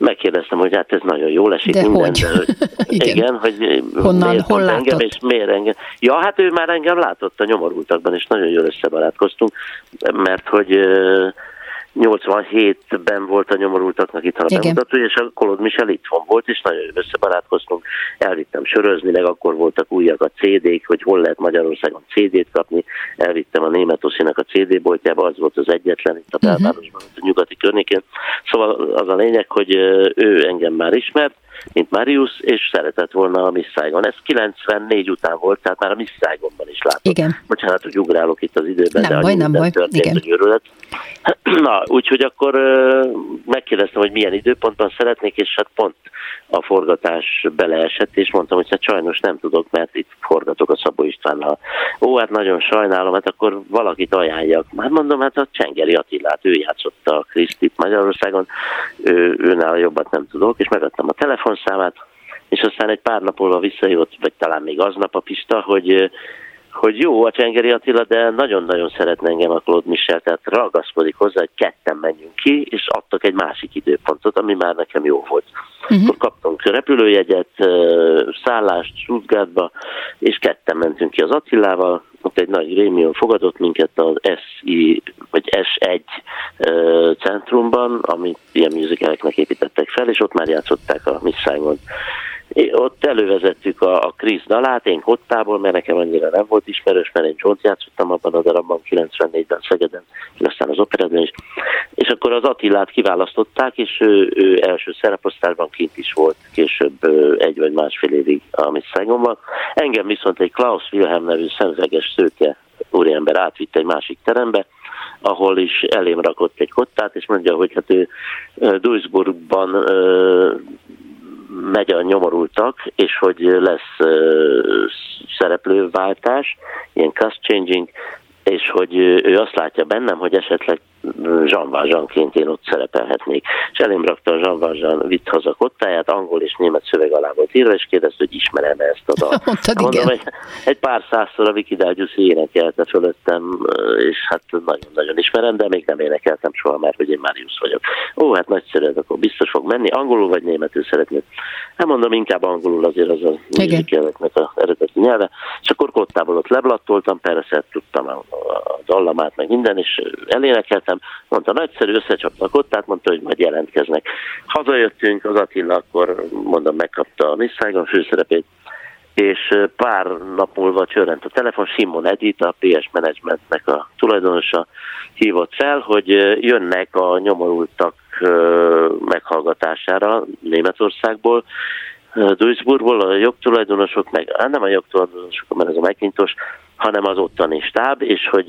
Megkérdeztem, hogy hát ez nagyon jól esik de minden. Hogy? De, igen. igen, hogy Honnan, miért hol engem, és miért engem. Ja, hát ő már engem látott a nyomorultakban, és nagyon jól összebarátkoztunk, mert hogy 87-ben volt a nyomorultaknak itt a bemutató, és a Kolod Michel itthon volt, és nagyon összebarátkoztunk. Elvittem sörözni, meg akkor voltak újak a CD-k, hogy hol lehet Magyarországon CD-t kapni. Elvittem a német Oszinak a CD boltjába, az volt az egyetlen itt a mhm. belvárosban, uh-huh. a nyugati környékén. Szóval az a lényeg, hogy ő engem már ismert, mint Marius, és szeretett volna a Miss Saigon. Ez 94 után volt, tehát már a Miss Saigonban is látott. Igen. Bocsánat, hogy ugrálok itt az időben, nem de baj, nem baj. Igen. Na, úgyhogy akkor megkérdeztem, hogy milyen időpontban szeretnék, és hát pont a forgatás beleesett, és mondtam, hogy hát sajnos nem tudok, mert itt forgatok a Szabó Istvánnal. Ó, hát nagyon sajnálom, hát akkor valakit ajánljak. Hát mondom, hát a Csengeri Attilát, ő játszotta a Krisztit Magyarországon, ő, őnál jobbat nem tudok, és megadtam a telefonszámát, és aztán egy pár nap múlva visszajött, vagy talán még aznap a Pista, hogy hogy jó a Csengeri Attila, de nagyon-nagyon szeretne engem a Claude Michel, tehát ragaszkodik hozzá, hogy ketten menjünk ki, és adtak egy másik időpontot, ami már nekem jó volt. Uh-huh. Akkor kaptunk repülőjegyet, szállást Stuttgartba, és ketten mentünk ki az Attilával, ott egy nagy rémion fogadott minket az SI, vagy S1 centrumban, amit ilyen musicaleknek építettek fel, és ott már játszották a Miss Saigon ott elővezettük a, a Krisz dalát, én Kottából, mert nekem annyira nem volt ismerős, mert én Jones játszottam abban a darabban 94-ben Szegeden, aztán az operetben is. És akkor az Attilát kiválasztották, és ő, ő első szereposztásban kint is volt, később egy vagy másfél évig a Misszágomban. Engem viszont egy Klaus Wilhelm nevű szemzeges szőke úriember átvitt egy másik terembe, ahol is elém rakott egy kottát, és mondja, hogy hát ő Duisburgban megy a nyomorultak, és hogy lesz szereplőváltás, ilyen cast changing, és hogy ő azt látja bennem, hogy esetleg Jean Valjeanként én ott szerepelhetnék. És elém rakta a Jean Valjean vitt haza kottáját, angol és német szöveg alá volt írva, és kérdezte, hogy ismerem -e ezt a dalt. Mondtad, Mondom, egy, egy pár százszor a Wikidágyusz énekelte fölöttem, és hát nagyon-nagyon ismerem, de még nem énekeltem soha, mert hogy én Marius vagyok. Ó, hát nagyszerű, akkor biztos fog menni. Angolul vagy németül szeretnék. Hát mondom, inkább angolul azért az a musicaleknek a eredeti nyelve. És akkor kottából ott leblattoltam, persze tudtam a, a dallamát, meg minden, és elénekeltem, mentem, mondta, nagyszerű, összecsaptak ott, tehát mondta, hogy majd jelentkeznek. Hazajöttünk, az Attila akkor, mondom, megkapta a Miss Saigon főszerepét, és pár nap múlva csörrent a telefon, Simon Edith, a PS Managementnek a tulajdonosa hívott fel, hogy jönnek a nyomorultak meghallgatására Németországból, Duisburgból a jogtulajdonosok, meg nem a jogtulajdonosok, mert ez a megintos, hanem az ottani stáb, és hogy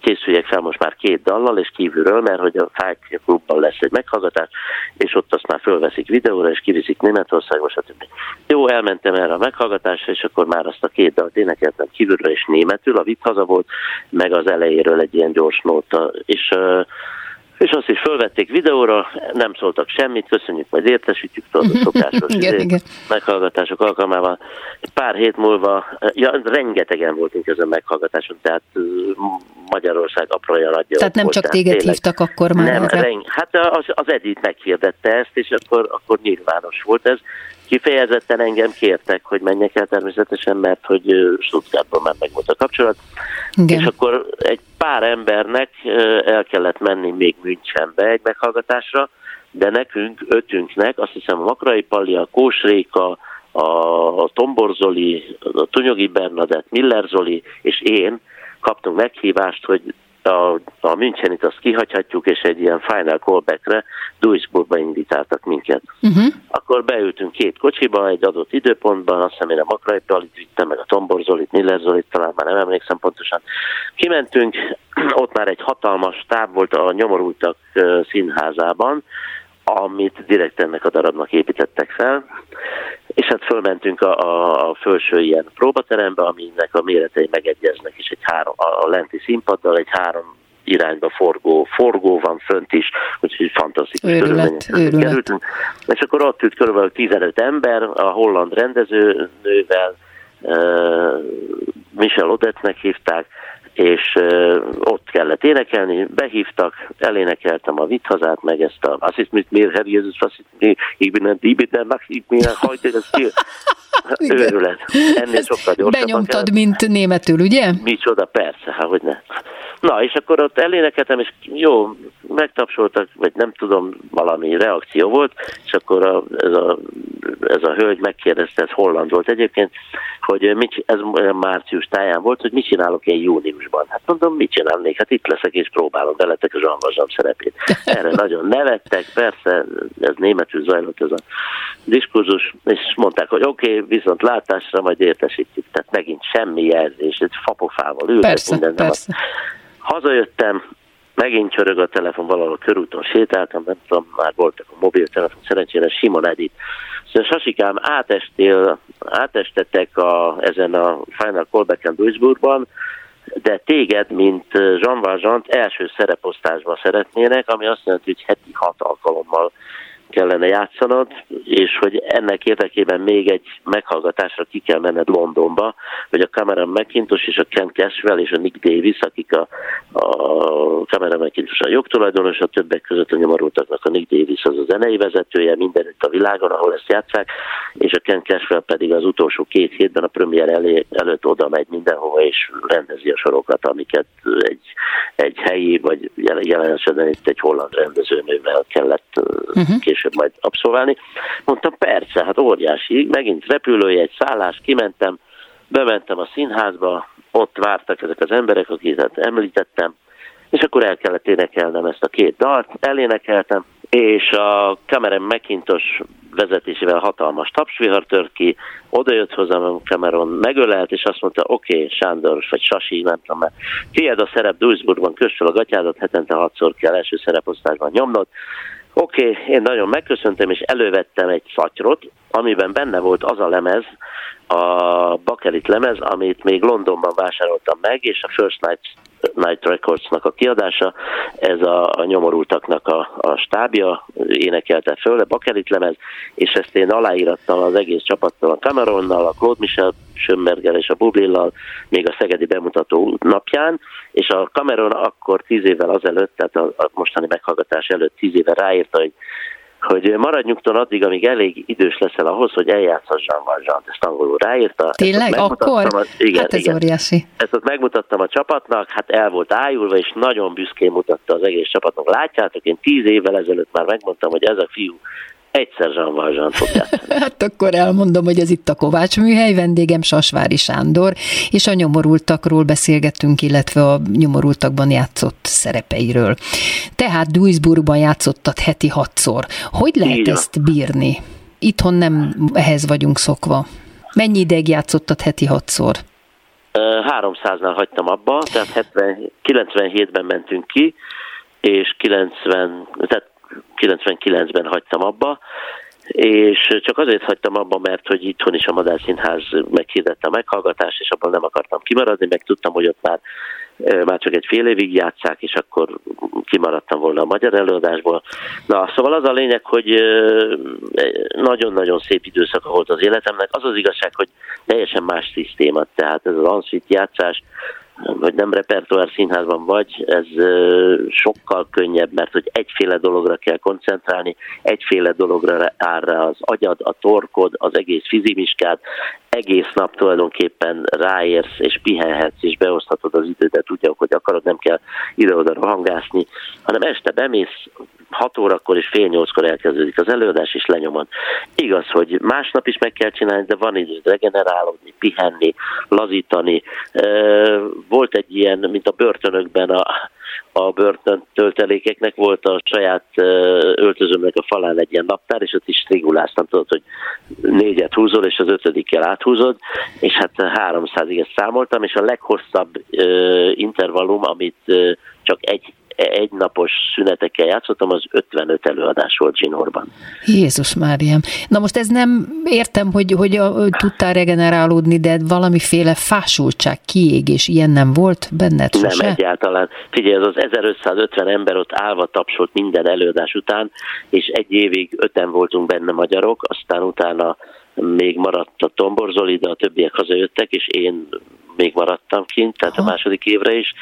készüljek fel most már két dallal, és kívülről, mert hogy a Fák klubban lesz egy meghallgatás, és ott azt már fölveszik videóra, és kiviszik Németországba, stb. Jó, elmentem erre a meghallgatásra, és akkor már azt a két dalt énekeltem kívülről, és németül, a vitt haza volt, meg az elejéről egy ilyen gyors nóta, és uh, és azt is fölvették videóra, nem szóltak semmit, köszönjük, majd értesítjük, tudod, a szokásos igen, igen. meghallgatások alkalmával. Pár hét múlva, ja, rengetegen voltunk ezen meghallgatáson, tehát Magyarország apraja nagyja. Tehát nem volt, csak téged tényleg, hívtak akkor már nem, Reng, hát az, az Edith meghirdette ezt, és akkor, akkor nyilvános volt ez, kifejezetten engem kértek, hogy menjek el természetesen, mert hogy Stuttgartban már meg volt a kapcsolat. Igen. És akkor pár embernek el kellett menni még Münchenbe egy meghallgatásra, de nekünk, ötünknek, azt hiszem a Makrai Palli, a Kós Réka, a Tombor Zoli, a Tunyogi Bernadett, Miller Zoli és én kaptunk meghívást, hogy a, a Münchenit azt kihagyhatjuk, és egy ilyen final callbackre Duisburgba invitáltak minket. Uh-huh. Akkor beültünk két kocsiba egy adott időpontban, azt hiszem én a Makrai Palit vittem, meg a Tombor Zolit, Miller Zolit, talán már nem emlékszem pontosan. Kimentünk, ott már egy hatalmas táb volt a nyomorultak színházában, amit direkt ennek a darabnak építettek fel, és hát fölmentünk a, a, a felső ilyen próbaterembe, aminek a méretei megegyeznek, és egy három, a lenti színpaddal egy három irányba forgó, forgó van fönt is, úgyhogy fantasztikus őrület, őrület. kerültünk. És akkor ott ült kb. 15 ember, a holland rendezőnővel, uh, Michel Odetnek hívták, és ott kellett énekelni, behívtak, elénekeltem a Vithazát, meg ezt a azt is mit miért Herr Jézus, azt is ich bin ein Diebiter, mach ich mir heute das Ziel. Őrület. Ennél sokkal gyorsabban Benyomtad, kell. mint németül, ugye? Micsoda, persze, hát hogy ne. Na, és akkor ott elénekeltem, és jó, megtapsoltak, vagy nem tudom, valami reakció volt, és akkor a, ez, a, ez a hölgy megkérdezte, ez holland volt egyébként, hogy mit, ez március táján volt, hogy mit csinálok én júniusban. Hát mondom, mit csinálnék? Hát itt leszek és próbálom beletek a Jean szerepét. Erre nagyon nevettek, persze, ez németül zajlott ez a diskurzus, és mondták, hogy oké, okay, viszont látásra majd értesítjük. Tehát megint semmi jelzés, egy fapofával ültek persze, minden. Persze. Hazajöttem, megint csörög a telefon, valahol körúton sétáltam, nem tudom, már voltak a mobiltelefon, szerencsére Simon Edith. Szóval Sasikám, átestél, átestetek a, ezen a Final Callback-en Duisburgban, de téged, mint Jean Valjean első szereposztásba szeretnének, ami azt jelenti, hogy heti hat alkalommal kellene játszanod, és hogy ennek érdekében még egy meghallgatásra ki kell menned Londonba, hogy a Cameron McIntosh és a Ken Cashwell és a Nick Davis, akik a, a Cameron McIntosh a jogtulajdonos, a többek között a nyomorultaknak a Nick Davis az a zenei vezetője mindenütt a világon, ahol ezt játszák, és a Ken Cashwell pedig az utolsó két hétben a premier elé, előtt oda megy mindenhova, és rendezi a sorokat, amiket egy, egy helyi, vagy jelen esetben itt egy holland rendezőnővel kellett uh-huh. később később majd abszolválni. Mondtam, persze, hát óriási, megint repülőjegy, szállás, kimentem, bementem a színházba, ott vártak ezek az emberek, akiket említettem, és akkor el kellett énekelnem ezt a két dalt, elénekeltem, és a Cameron McIntosh vezetésével hatalmas tapsvihar tört ki, oda jött a Cameron, megölelt, és azt mondta, oké, okay, Sándor, vagy Sasi, nem tudom, mert tiéd a szerep Duisburgban, kössel a gatyádat, hetente hatszor kell első szereposztásban nyomnod, Oké, okay, én nagyon megköszöntem, és elővettem egy szatyrot, amiben benne volt az a lemez, a Bakelit lemez, amit még Londonban vásároltam meg, és a First Night, Night Records-nak a kiadása, ez a, a nyomorultaknak a, a stábja énekelte föl, a Bakelit lemez, és ezt én aláírattam az egész csapattal, a Cameronnal, a Claude Michel Schönberger és a Bublillal még a Szegedi bemutató napján, és a Cameron akkor tíz évvel azelőtt, tehát a, a mostani meghallgatás előtt tíz éve ráírta, hogy hogy maradj nyugton addig, amíg elég idős leszel ahhoz, hogy eljátszhass Jean Valjean. Ezt angolul ráírta. Tényleg? Akkor? A, igen, hát ez igen. óriási. Ezt ott megmutattam a csapatnak, hát el volt ájulva, és nagyon büszkén mutatta az egész csapatnak. Látjátok, én tíz évvel ezelőtt már megmondtam, hogy ez a fiú egyszer Jean Valjean fog hát akkor elmondom, hogy ez itt a Kovács műhely, vendégem Sasvári Sándor, és a nyomorultakról beszélgettünk, illetve a nyomorultakban játszott szerepeiről. Tehát Duisburgban játszottad heti hatszor. Hogy lehet Igen. ezt bírni? Itthon nem ehhez vagyunk szokva. Mennyi ideig játszottad heti hatszor? 300-nál hagytam abba, tehát 70, 97-ben mentünk ki, és 90, tehát 99-ben hagytam abba, és csak azért hagytam abba, mert hogy itthon is a Madár Színház meghirdette a meghallgatást, és abban nem akartam kimaradni, meg tudtam, hogy ott már, már csak egy fél évig játszák, és akkor kimaradtam volna a magyar előadásból. Na, szóval az a lényeg, hogy nagyon-nagyon szép időszaka volt az életemnek. Az az igazság, hogy teljesen más szisztéma, tehát ez az anszit játszás, hogy nem repertoár színházban vagy, ez sokkal könnyebb, mert hogy egyféle dologra kell koncentrálni, egyféle dologra áll rá az agyad, a torkod, az egész fizimiskád, egész nap tulajdonképpen ráérsz és pihenhetsz és beoszthatod az idődet úgy, hogy akarod, nem kell ide-oda rohangászni, hanem este bemész, 6 órakor és fél nyolckor elkezdődik az előadás, és lenyomod. Igaz, hogy másnap is meg kell csinálni, de van idő regenerálódni, pihenni, lazítani. Volt egy ilyen, mint a börtönökben a, a börtön töltelékeknek volt a saját öltözőmnek a falán egy ilyen naptár, és ott is striguláztam, tudod, hogy négyet húzol, és az ötödikkel áthúzod, és hát 300-ig ezt számoltam, és a leghosszabb intervallum, amit csak egy egy napos szünetekkel játszottam, az 55 előadás volt Zsinórban. Jézus Máriám. Na most ez nem értem, hogy, hogy a, tudtál regenerálódni, de valamiféle fásultság, kiégés, ilyen nem volt benned sose? Nem, egyáltalán. Figyelj, az az 1550 ember ott állva tapsolt minden előadás után, és egy évig öten voltunk benne magyarok, aztán utána még maradt a Tomborzoli, de a többiek hazajöttek, és én még maradtam kint, tehát ha. a második évre is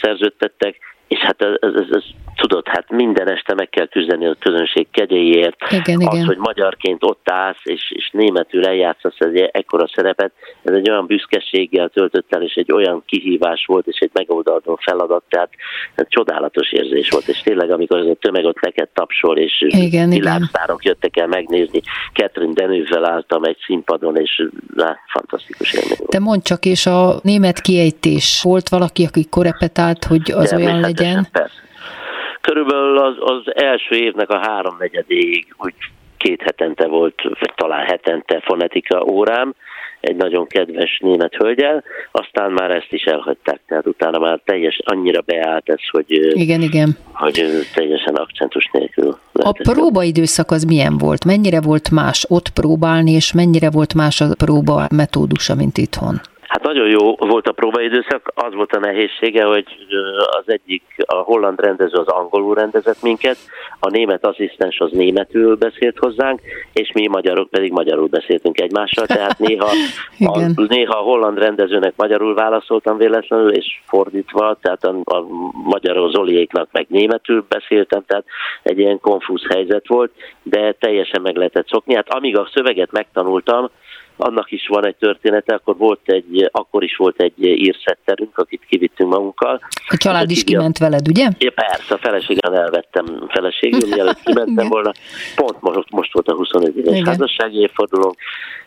szerződtettek, és hát ez, ez, ez, tudod, hát minden este meg kell küzdeni a közönség kegyeiért. Igen, az, igen. hogy magyarként ott állsz, és, és németül eljátszasz egy ekkora szerepet, ez egy olyan büszkeséggel töltött el, és egy olyan kihívás volt, és egy megoldandó feladat, tehát ez csodálatos érzés volt, és tényleg, amikor ez a tömeg ott neked tapsol, és igen, világsztárok jöttek el megnézni, Catherine Denővel álltam egy színpadon, és na, fantasztikus élmény volt. De mondd csak, és a német kiejtés, volt valaki, aki korepetált, hogy az De, olyan legyen? Igen. Persze. Körülbelül az, az első évnek a háromnegyedéig úgy két hetente volt, vagy talán hetente fonetika órám, egy nagyon kedves német hölgyel, aztán már ezt is elhagyták, tehát utána már teljes, annyira beállt ez, hogy, igen, igen. hogy teljesen akcentus nélkül. A próbaidőszak az milyen volt? Mennyire volt más ott próbálni, és mennyire volt más a próba metódusa, mint itthon? Hát nagyon jó volt a próbaidőszak, az volt a nehézsége, hogy az egyik, a holland rendező az angolul rendezett minket, a német asszisztens az németül beszélt hozzánk, és mi magyarok pedig magyarul beszéltünk egymással, tehát néha, a, néha a holland rendezőnek magyarul válaszoltam véletlenül, és fordítva, tehát a, a magyar Zoliéknak meg németül beszéltem, tehát egy ilyen konfúz helyzet volt, de teljesen meg lehetett szokni. Hát amíg a szöveget megtanultam, annak is van egy története, akkor volt egy, akkor is volt egy írszetterünk, akit kivittünk magunkkal. A család is kiment a, veled, ugye? Ja, persze, a feleségem elvettem feleségül, mielőtt kimentem volna. Pont most, most volt a 25 éves házassági évfordulónk,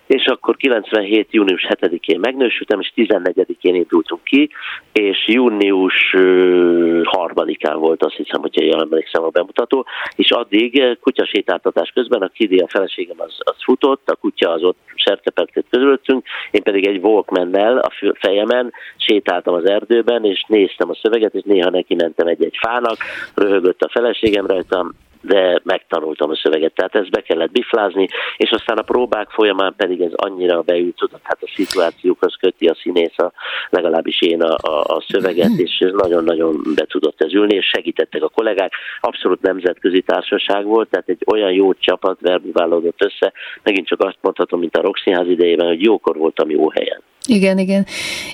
és akkor 97. június 7-én megnősültem, és 14-én indultunk ki, és június 3-án volt azt hiszem, hogyha jól emlékszem a bemutató, és addig kutyasétáltatás közben a Kidi, a feleségem az, az futott, a kutya az ott sertepeltét közülöttünk, én pedig egy Walkmannel a fejemen sétáltam az erdőben, és néztem a szöveget, és néha neki mentem egy-egy fának, röhögött a feleségem rajtam, de megtanultam a szöveget, tehát ezt be kellett biflázni, és aztán a próbák folyamán pedig ez annyira beült, tudod, hát a szituációkhoz köti a színész, a, legalábbis én a, a, a szöveget, és ez nagyon-nagyon be tudott ez ülni, és segítettek a kollégák. Abszolút nemzetközi társaság volt, tehát egy olyan jó csapat verbiválódott össze, megint csak azt mondhatom, mint a Roxinház idejében, hogy jókor voltam jó helyen. Igen, igen.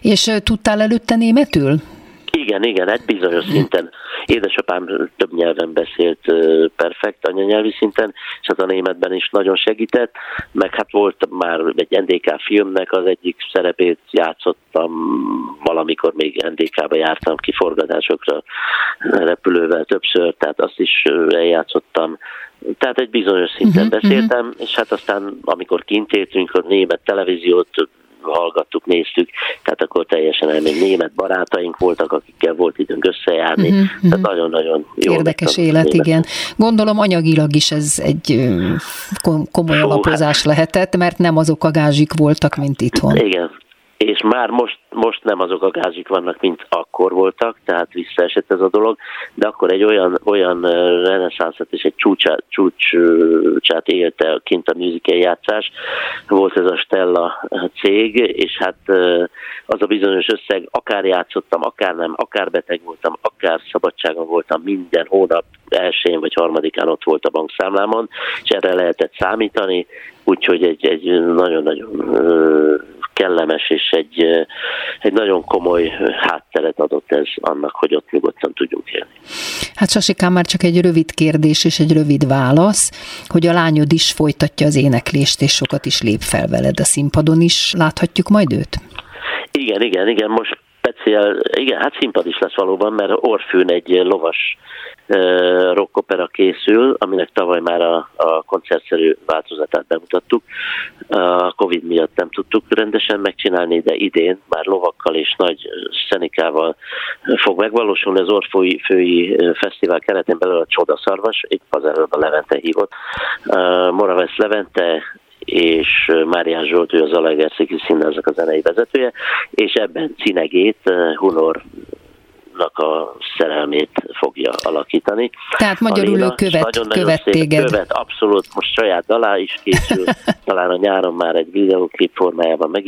És tudtál előtte németül? Igen, igen, egy bizonyos szinten. Édesapám több nyelven beszélt perfekt anyanyelvi szinten, és hát a németben is nagyon segített, meg hát volt már egy NDK filmnek az egyik szerepét játszottam, valamikor még NDK-ba jártam ki forgatásokra repülővel többször, tehát azt is eljátszottam, tehát egy bizonyos szinten uh-huh, beszéltem, uh-huh. és hát aztán amikor kint éltünk, a német televíziót hallgattuk, néztük, tehát akkor teljesen elmény német barátaink voltak, akikkel volt időnk összejárni, uh-huh, tehát nagyon-nagyon jó. Érdekes élet, igen. Gondolom anyagilag is ez egy komoly alapozás hát, lehetett, mert nem azok a gázsik voltak, mint itthon. Igen, és már most, most nem azok a gázik vannak, mint akkor voltak, tehát visszaesett ez a dolog, de akkor egy olyan, olyan reneszánszat és egy csúcsát, csúcsát élte kint a musical játszás, volt ez a Stella cég, és hát az a bizonyos összeg, akár játszottam, akár nem, akár beteg voltam, akár szabadságon voltam, minden hónap elsőjén vagy harmadikán ott volt a bankszámlámon, és erre lehetett számítani, úgyhogy egy, egy nagyon-nagyon kellemes, és egy, egy nagyon komoly hátteret adott ez annak, hogy ott nyugodtan tudjunk élni. Hát Sasikám, már csak egy rövid kérdés és egy rövid válasz, hogy a lányod is folytatja az éneklést, és sokat is lép fel veled a színpadon is. Láthatjuk majd őt? Igen, igen, igen, most speciál, igen, hát színpad is lesz valóban, mert Orfűn egy lovas rockopera készül, aminek tavaly már a, a koncertszerű változatát bemutattuk. A Covid miatt nem tudtuk rendesen megcsinálni, de idén már lovakkal és nagy szenikával fog megvalósulni az Orfői Fői Fesztivál keretén belül a Csodaszarvas, épp az előbb a Levente hívott. Moravesz Levente és Márián Zsolt, ő az Alegerszegi Színházak a zenei vezetője, és ebben Cinegét, Hunor a szerelmét fogja alakítani. Tehát magyarul ő követ, nagyon, nagyon követ téged. Követ, abszolút, most saját dalá is készül, talán a nyáron már egy videóklip formájában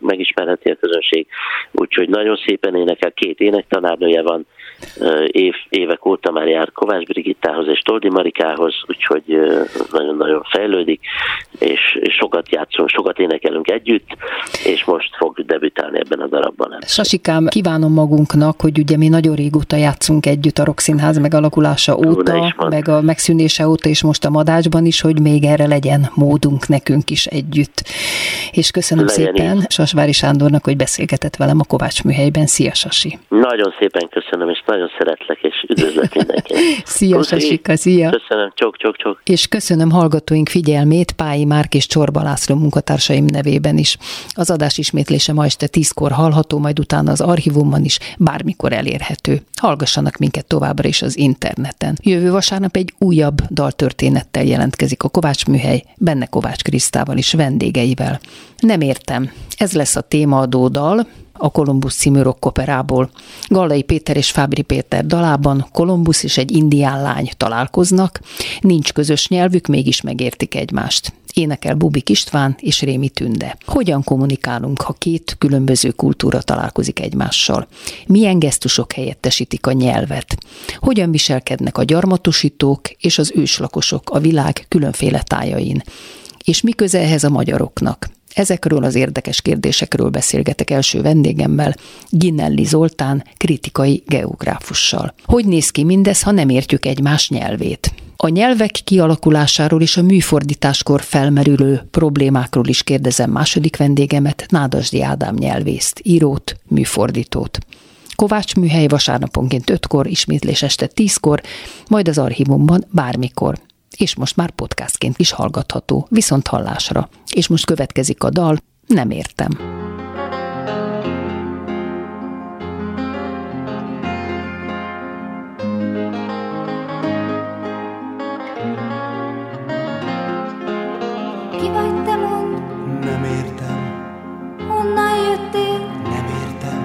megismerheti a közönség, úgyhogy nagyon szépen énekel, két énektanárnője van, év, évek óta már jár Kovács Brigittához és Toldi Marikához, úgyhogy nagyon-nagyon fejlődik, és, és sokat játszunk, sokat énekelünk együtt, és most fog debütálni ebben a darabban. Sasikám, kívánom magunknak, hogy ugye mi nagyon régóta játszunk együtt a Rokszínház megalakulása óta, meg a megszűnése óta, és most a Madácsban is, hogy még erre legyen módunk nekünk is együtt. És köszönöm legyen szépen így. Sasvári Sándornak, hogy beszélgetett velem a Kovács műhelyben. Szia, Sasi! Nagyon szépen köszönöm, és nagyon szeretlek, és üdvözlök mindenkit. szia. Sasika, szia! Köszönöm, csok, csok, csok. És köszönöm hallgatóink figyelmét Pályi Márk és Csorba László munkatársaim nevében is. Az adás ismétlése ma este tízkor hallható, majd utána az archívumban is bármikor elérhető. Hallgassanak minket továbbra is az interneten. Jövő vasárnap egy újabb daltörténettel jelentkezik a Kovács Műhely, benne Kovács Krisztával és vendégeivel. Nem értem. Ez lesz a témaadó dal, a Kolumbusz című rockoperából. Gallai Péter és Fábri Péter dalában Kolumbusz és egy indián lány találkoznak, nincs közös nyelvük, mégis megértik egymást. Énekel Bubik István és Rémi Tünde. Hogyan kommunikálunk, ha két különböző kultúra találkozik egymással? Milyen gesztusok helyettesítik a nyelvet? Hogyan viselkednek a gyarmatosítók és az őslakosok a világ különféle tájain? És mi köze ehhez a magyaroknak? Ezekről az érdekes kérdésekről beszélgetek első vendégemmel, Ginelli Zoltán, kritikai geográfussal. Hogy néz ki mindez, ha nem értjük egymás nyelvét? A nyelvek kialakulásáról és a műfordításkor felmerülő problémákról is kérdezem második vendégemet, Nádasdi Ádám nyelvészt, írót, műfordítót. Kovács műhely vasárnaponként 5-kor, ismétlés este 10-kor, majd az archívumban bármikor és most már podcastként is hallgatható, viszont hallásra. És most következik a dal, nem értem. Ki vagy te mond? Nem értem. Honnan jöttél? Nem értem.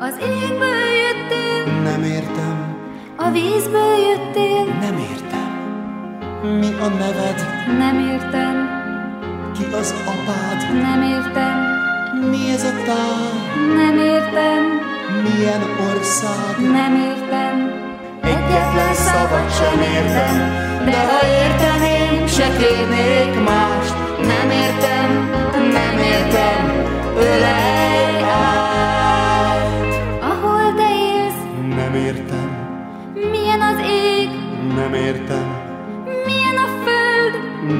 Az égből jöttél? Nem értem. A vízből jöttél? Nem értem. Mi a neved? Nem értem. Ki az apád? Nem értem. Mi ez a táj? Nem értem. Milyen ország? Nem értem. Egyetlen szavat sem értem, de ha érteném, se kérnék mást. Nem értem, nem értem, ölej át. Ahol te élsz, Nem értem. milyen az ég, Nem értem.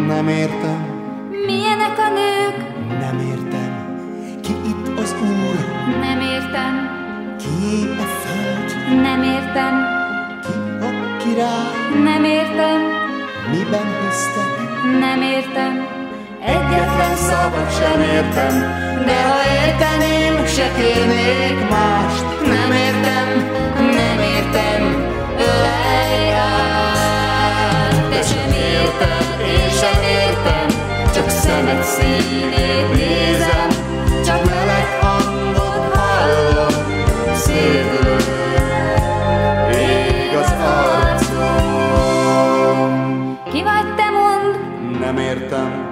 Nem értem. milyenek a nők, Nem értem. Ki itt az Úr? nem értem, Ki a föld? nem értem, Ki a király? nem értem, Miben hisztek? nem értem. Egyetlen szavat sem értem, de ha érteném, se kérnék mást. Nem értem, nem értem, ölej át. Szemed színét nézem, csak meleg hangot hallom, szívül Ég az arcom. Ki vagy te mond, Nem értem.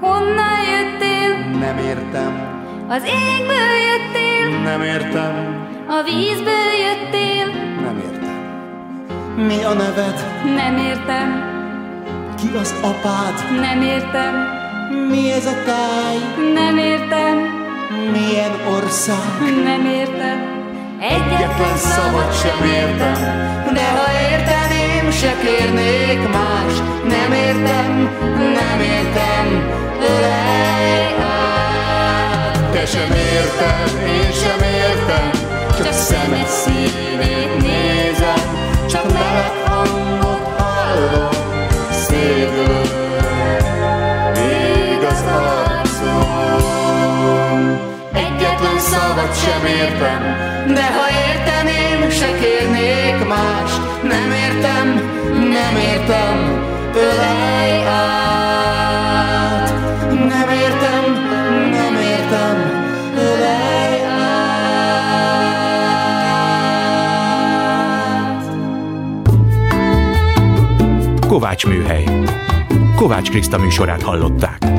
honnan jöttél? Nem értem. Az égből jöttél, Nem értem. a vízből jöttél, Nem értem. Mi a neved? nem értem, Ki az apád? nem értem, a táj? nem értem, milyen ország? Nem érted, Egyetlen szavat sem értem. De ha érteném, se kérnék más. Nem értem, nem értem. Ölej át. Te sem érted, én sem értem. Csak szemed színét nézem. Csak meleg hangot hallom. Szédül szavat sem értem De ha érteném, se kérnék más Nem értem, nem értem Ölej át Nem értem, nem értem Ölej át Kovács Műhely. Kovács Kriszta műsorát hallották.